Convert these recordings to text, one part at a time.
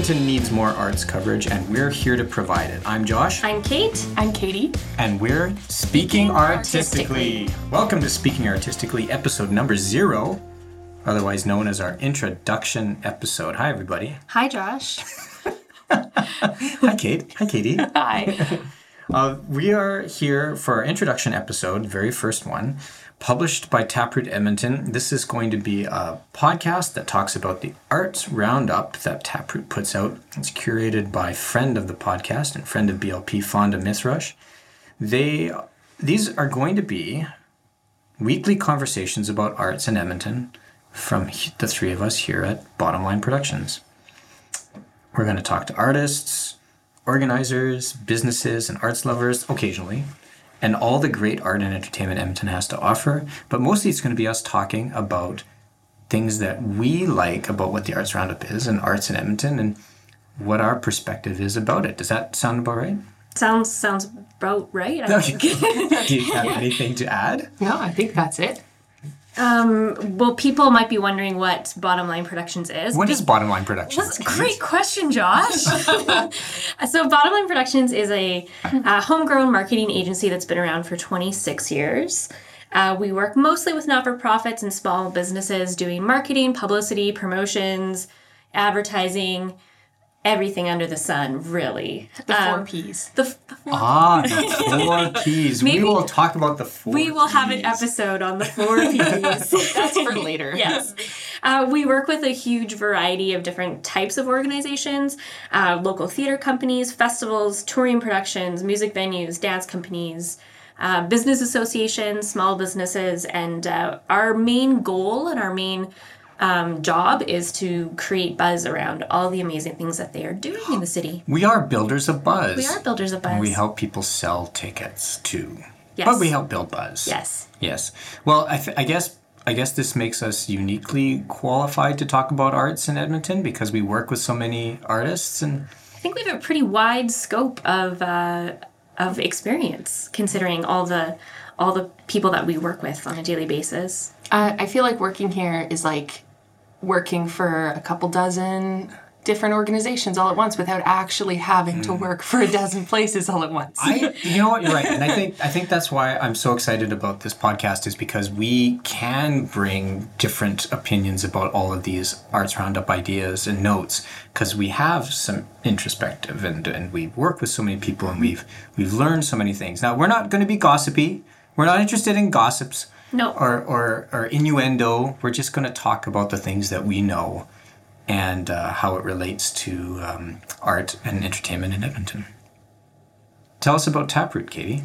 Edmonton needs more arts coverage, and we're here to provide it. I'm Josh. I'm Kate. I'm Katie. And we're Speaking Artistically. Welcome to Speaking Artistically, episode number zero, otherwise known as our introduction episode. Hi, everybody. Hi, Josh. Hi, Kate. Hi, Katie. Hi. Uh, we are here for our introduction episode, very first one, published by Taproot Edmonton. This is going to be a podcast that talks about the arts roundup that Taproot puts out. It's curated by friend of the podcast and friend of BLP, Fawnda Mithrush. They these are going to be weekly conversations about arts in Edmonton from the three of us here at Bottom Line Productions. We're going to talk to artists, organizers, businesses, and arts lovers occasionally, and all the great art and entertainment Edmonton has to offer. But mostly it's going to be us talking about things that we like about what the Arts Roundup is and arts in Edmonton and what our perspective is about it. Does that sound about right? Sounds sounds about right. I think. Do you have anything to add? No, I think that's it. Um, well, people might be wondering what Bottom Line Productions is. What is Bottom Line Productions? That's a great question, Josh. so, Bottom Line Productions is a uh, homegrown marketing agency that's been around for 26 years. Uh, we work mostly with not for profits and small businesses doing marketing, publicity, promotions, advertising, everything under the sun, really. The Um, four P's. the, the four Ah, the four P's. Maybe- we will talk about the four We will have an episode on the four P's. That's for later. yes. Uh, we work with a huge variety of different types of organizations uh, local theater companies, festivals, touring productions, music venues, dance companies. Uh, business associations, small businesses, and uh, our main goal and our main um, job is to create buzz around all the amazing things that they are doing in the city. We are builders of buzz. We are builders of buzz. And We help people sell tickets too. Yes. But we help build buzz. Yes. Yes. Well, I, th- I guess I guess this makes us uniquely qualified to talk about arts in Edmonton because we work with so many artists and I think we have a pretty wide scope of uh, of experience, considering all the all the people that we work with on a daily basis. Uh, I feel like working here is like working for a couple dozen different organizations all at once without actually having to mm. work for a dozen places all at once. I you know what you're right and I think I think that's why I'm so excited about this podcast is because we can bring different opinions about all of these arts roundup ideas and notes because we have some introspective and and we work with so many people and mm-hmm. we've we've learned so many things. Now we're not going to be gossipy. We're not interested in gossips No. or or, or innuendo. We're just going to talk about the things that we know and uh, how it relates to um, art and entertainment in Edmonton. Tell us about Taproot, Katie.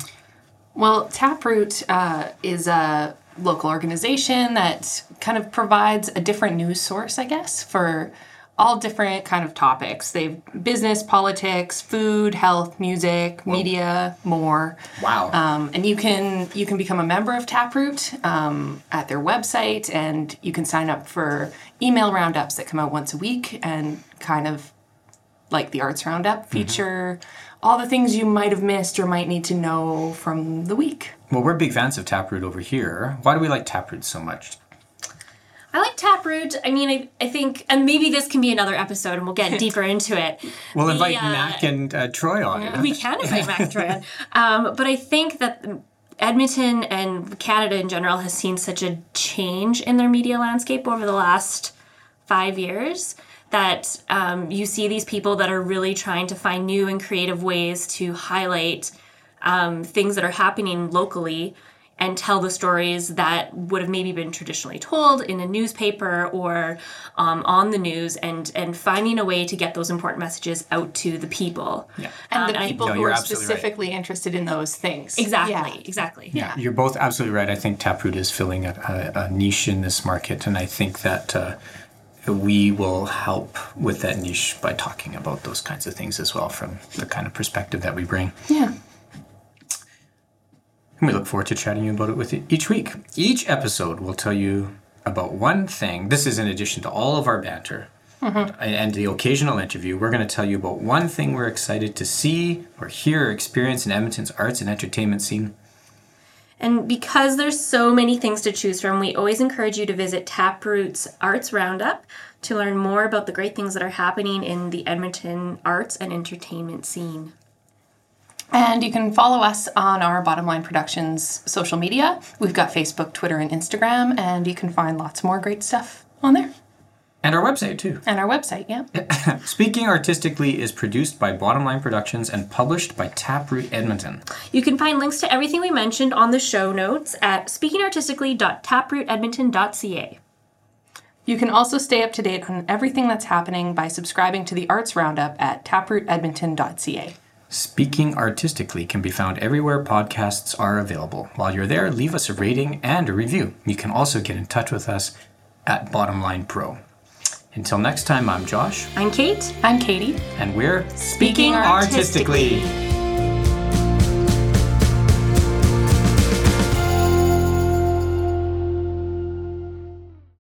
Well, Taproot uh, is a local organization that kind of provides a different news source, I guess, for all different kind of topics. They've business, politics, food, health, music, media, more. Wow. Um, and you can you can become a member of Taproot um, at their website, and you can sign up for email roundups that come out once a week, and kind of like the arts roundup feature all the things you might have missed or might need to know from the week. well, we're big fans of Taproot over here. Why do we like Taproot so much? I like Taproot. I mean, I, I think, and maybe this can be another episode, and we'll get deeper into it. We'll The, invite uh, Mac and uh, Troy on. it. We can invite Mac Troyan. Um, but I think that Edmonton and Canada in general has seen such a change in their media landscape over the last five years that um, you see these people that are really trying to find new and creative ways to highlight um, things that are happening locally and tell the stories that would have maybe been traditionally told in a newspaper or um, on the news and and finding a way to get those important messages out to the people Yeah. And the Um, I- people No, who you're are absolutely right. specifically interested in those things. Exactly, Yeah. exactly. Yeah, you're both absolutely right. I think Taproot is filling a, a, a niche in this market, and I think that uh, we will help with that niche by talking about those kinds of things as well from the kind of perspective that we bring. Yeah. And we look forward to chatting you about it with you each week. Each episode will tell you about one thing. This is in addition to all of our banter mm-hmm. and- and the occasional interview. We're going to tell you about one thing we're excited to see or hear or experience in Edmonton's arts and entertainment scene. And because there's so many things to choose from, we always encourage you to visit Taproot's Arts Roundup to learn more about the great things that are happening in the Edmonton arts and entertainment scene. And you can follow us on our Bottom Line Productions social media. We've got Facebook, Twitter, and Instagram, and you can find lots more great stuff on there. And our website, too. And our website, yeah. Speaking Artistically is produced by Bottom Line Productions and published by Taproot Edmonton. You can find links to everything we mentioned on the show notes at speakingartistically.taprootedmonton.ca. You can also stay up to date on everything that's happening by subscribing to the Arts Roundup at taprootedmonton.ca. Speaking Artistically can be found everywhere podcasts are available. While you're there, leave us a rating and a review. You can also get in touch with us at Bottom Line Pro. Until next time, I'm Josh, I'm Kate. I'm Katie. and we're Speaking Artistically.